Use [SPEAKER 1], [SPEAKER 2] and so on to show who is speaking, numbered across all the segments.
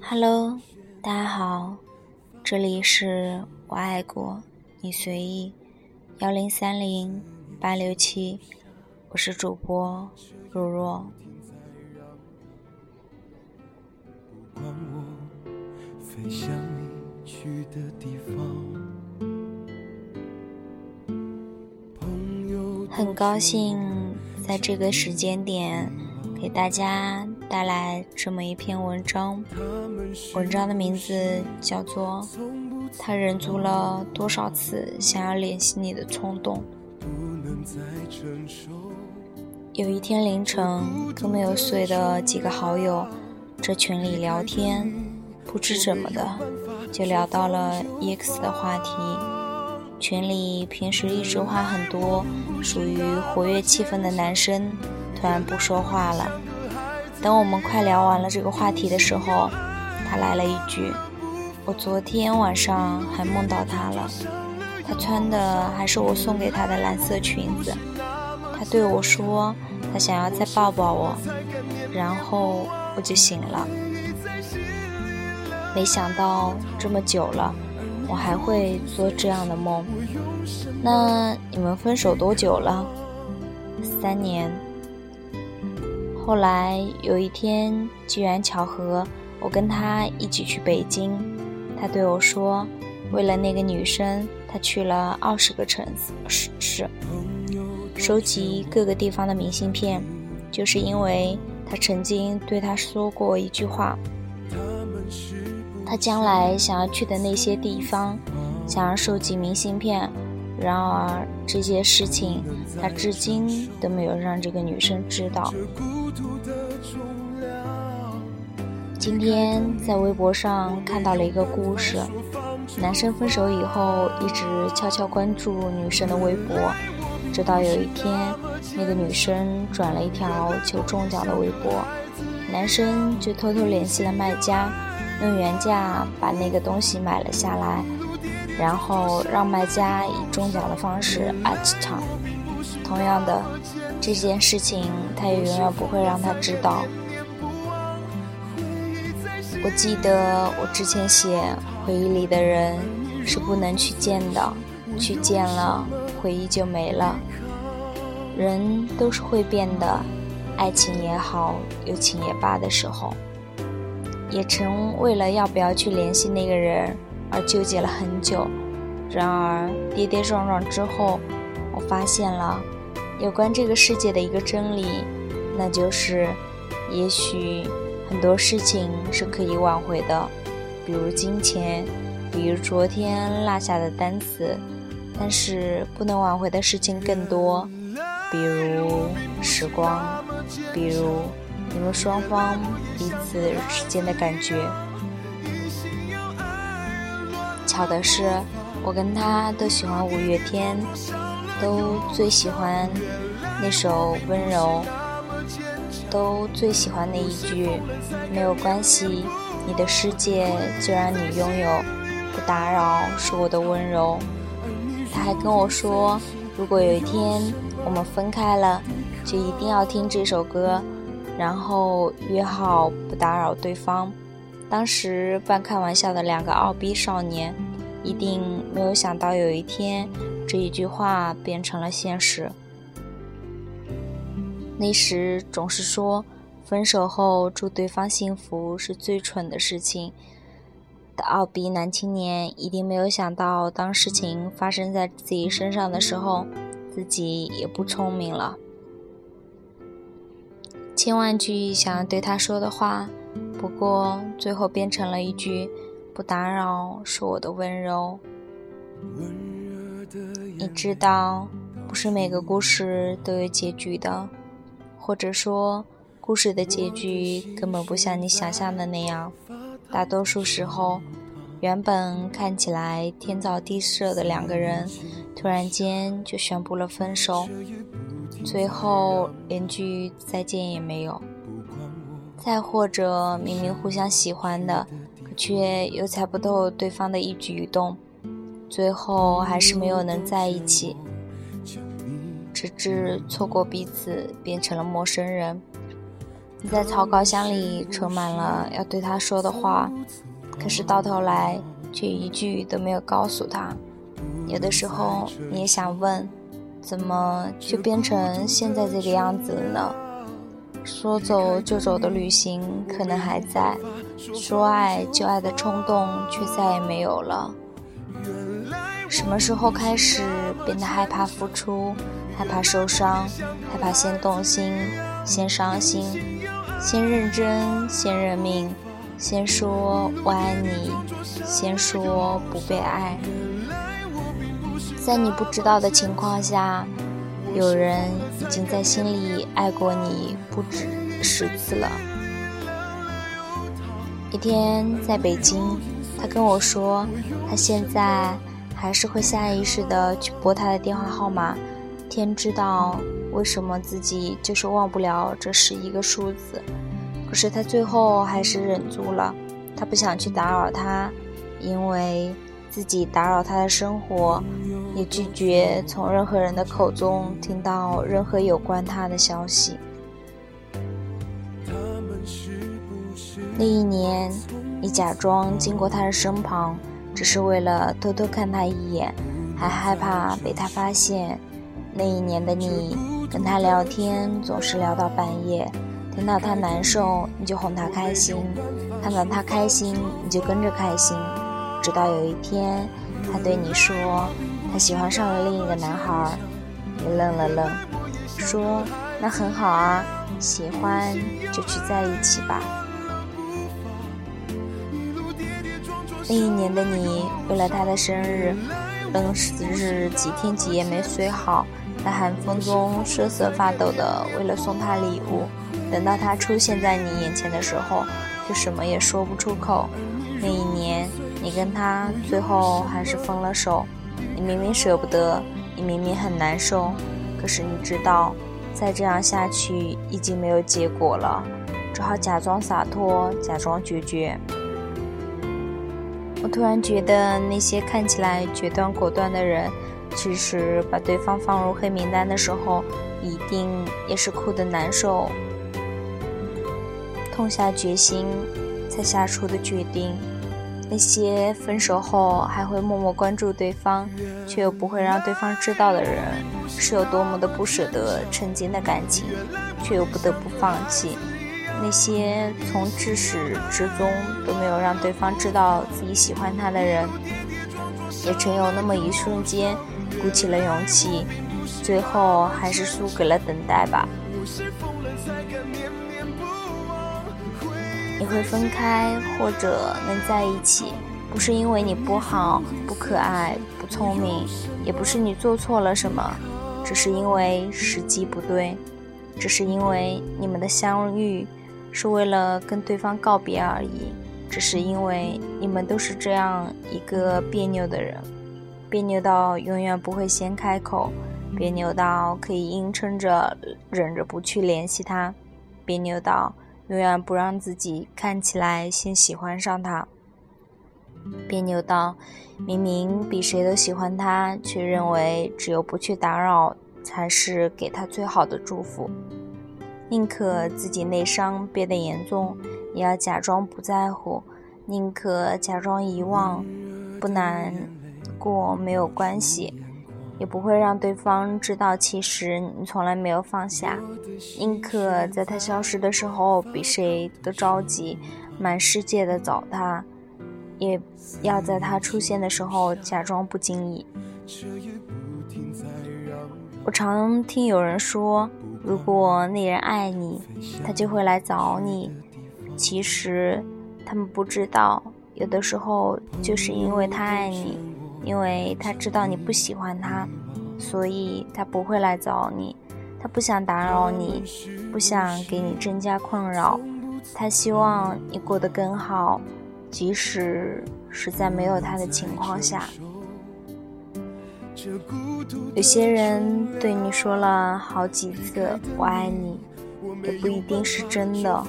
[SPEAKER 1] Hello，大家好，这里是我爱过你随意幺零三零八六七，我是主播若若。很高兴在这个时间点给大家带来这么一篇文章，文章的名字叫做《他忍足了多少次想要联系你的冲动》。有一天凌晨，跟没有睡的几个好友在群里聊天，不知怎么的就聊到了 EX 的话题。群里平时一直话很多、属于活跃气氛的男生突然不说话了。等我们快聊完了这个话题的时候，他来了一句：“我昨天晚上还梦到他了，他穿的还是我送给他的蓝色裙子。他对我说，他想要再抱抱我，然后我就醒了。没想到这么久了，我还会做这样的梦。那你们分手多久了？三年。后来有一天，机缘巧合，我跟他一起去北京。他对我说，为了那个女生，他去了二十个城市市，收集各个地方的明信片，就是因为他曾经对他说过一句话：他将来想要去的那些地方，想要收集明信片。然而这些事情，他至今都没有让这个女生知道。今天在微博上看到了一个故事，男生分手以后一直悄悄关注女生的微博，直到有一天，那个女生转了一条求中奖的微博，男生就偷偷联系了卖家，用原价把那个东西买了下来，然后让卖家以中奖的方式艾特他。同样的，这件事情他也永远不会让他知道。我记得我之前写回忆里的人是不能去见的，去见了回忆就没了。人都是会变的，爱情也好，友情也罢的时候，也曾为了要不要去联系那个人而纠结了很久。然而跌跌撞撞之后，我发现了有关这个世界的一个真理，那就是，也许。很多事情是可以挽回的，比如金钱，比如昨天落下的单词，但是不能挽回的事情更多，比如时光，比如你们双方彼此之间的感觉。巧的是，我跟他都喜欢五月天，都最喜欢那首《温柔》。都最喜欢那一句“没有关系，你的世界就让你拥有，不打扰是我的温柔。”他还跟我说，如果有一天我们分开了，就一定要听这首歌，然后约好不打扰对方。当时半开玩笑的两个二逼少年，一定没有想到有一天这一句话变成了现实。那时总是说，分手后祝对方幸福是最蠢的事情的傲逼男青年，一定没有想到，当事情发生在自己身上的时候，自己也不聪明了。千万句想要对他说的话，不过最后变成了一句“不打扰是我的温柔”。你知道，不是每个故事都有结局的。或者说，故事的结局根本不像你想象的那样。大多数时候，原本看起来天造地设的两个人，突然间就宣布了分手，最后连句再见也没有。再或者，明明互相喜欢的，可却又猜不透对方的一举一动，最后还是没有能在一起。直至错过彼此，变成了陌生人。你在草稿箱里盛满了要对他说的话，可是到头来却一句都没有告诉他。有的时候你也想问，怎么就变成现在这个样子了呢？说走就走的旅行可能还在，说爱就爱的冲动却再也没有了。什么时候开始变得害怕付出，害怕受伤，害怕先动心，先伤心，先认真，先认命，先说我爱你，先说不被爱。在你不知道的情况下，有人已经在心里爱过你不止十次了。一天在北京，他跟我说，他现在还是会下意识的去拨他的电话号码。天知道为什么自己就是忘不了这十一个数字，可是他最后还是忍住了，他不想去打扰他，因为。自己打扰他的生活，也拒绝从任何人的口中听到任何有关他的消息。那一年，你假装经过他的身旁，只是为了偷偷看他一眼，还害怕被他发现。那一年的你，跟他聊天总是聊到半夜，听到他难受你就哄他开心，看到他开心你就跟着开心。直到有一天，他对你说他喜欢上了另一个男孩，你愣了愣，说那很好啊，喜欢就去在一起吧。那一年的你，为了他的生日，愣是几天几夜没睡好，在寒风中瑟瑟发抖的为了送他礼物。等到他出现在你眼前的时候，却什么也说不出口。那一年。你跟他最后还是分了手，你明明舍不得，你明明很难受，可是你知道，再这样下去已经没有结果了，只好假装洒脱，假装决绝。我突然觉得，那些看起来决断果断的人，其实把对方放入黑名单的时候，一定也是哭得难受，痛下决心才下出的决定。那些分手后还会默默关注对方，却又不会让对方知道的人，是有多么的不舍得曾经的感情，却又不得不放弃。那些从至始至终都没有让对方知道自己喜欢他的人，也曾有那么一瞬间鼓起了勇气，最后还是输给了等待吧。你会分开，或者能在一起，不是因为你不好、不可爱、不聪明，也不是你做错了什么，只是因为时机不对，只是因为你们的相遇是为了跟对方告别而已，只是因为你们都是这样一个别扭的人，别扭到永远不会先开口，别扭到可以硬撑着忍着不去联系他，别扭到。永远不让自己看起来先喜欢上他，别扭到明明比谁都喜欢他，却认为只有不去打扰才是给他最好的祝福。宁可自己内伤憋得严重，也要假装不在乎；宁可假装遗忘，不难过没有关系。也不会让对方知道，其实你从来没有放下。宁可在他消失的时候比谁都着急，满世界的找他，也要在他出现的时候假装不经意。我常听有人说，如果那人爱你，他就会来找你。其实他们不知道，有的时候就是因为他爱你。因为他知道你不喜欢他，所以他不会来找你。他不想打扰你，不想给你增加困扰。他希望你过得更好，即使是在没有他的情况下。有些人对你说了好几次“我爱你”，也不一定是真的。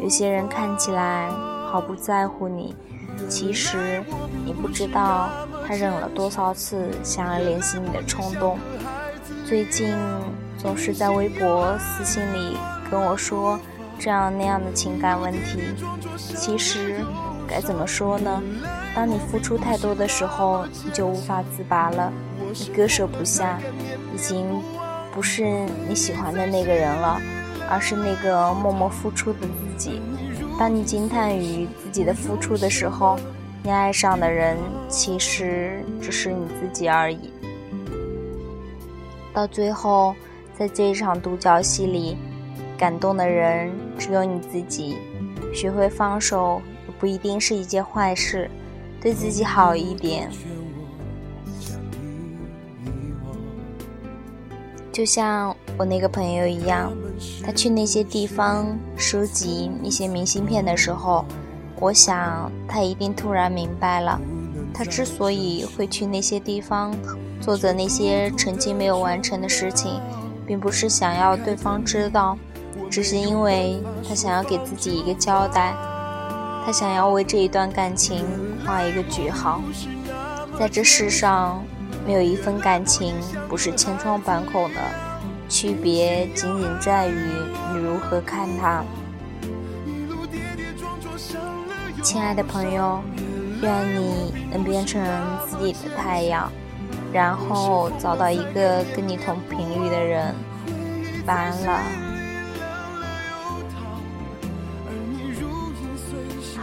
[SPEAKER 1] 有些人看起来毫不在乎你。其实你不知道他忍了多少次想要联系你的冲动。最近总是在微博私信里跟我说这样那样的情感问题。其实该怎么说呢？当你付出太多的时候，你就无法自拔了，你割舍不下，已经不是你喜欢的那个人了，而是那个默默付出的自己。当你惊叹于自己的付出的时候，你爱上的人其实只是你自己而已。到最后，在这一场独角戏里，感动的人只有你自己。学会放手不一定是一件坏事，对自己好一点。就像我那个朋友一样，他去那些地方收集那些明信片的时候，我想他一定突然明白了，他之所以会去那些地方，做着那些曾经没有完成的事情，并不是想要对方知道，只是因为他想要给自己一个交代，他想要为这一段感情画一个句号，在这世上。没有一份感情不是千疮百孔的，区别仅仅在于你如何看它。亲爱的朋友，愿你能变成自己的太阳，然后找到一个跟你同频率的人。晚安了。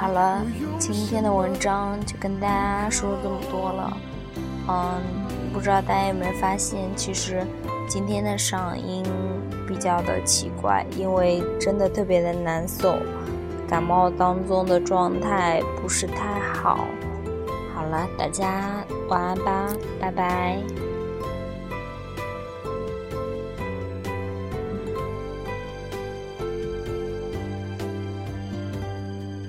[SPEAKER 1] 好了，今天的文章就跟大家说这么多了。嗯，不知道大家有没有发现，其实今天的嗓音比较的奇怪，因为真的特别的难受，感冒当中的状态不是太好。好了，大家晚安吧，拜拜。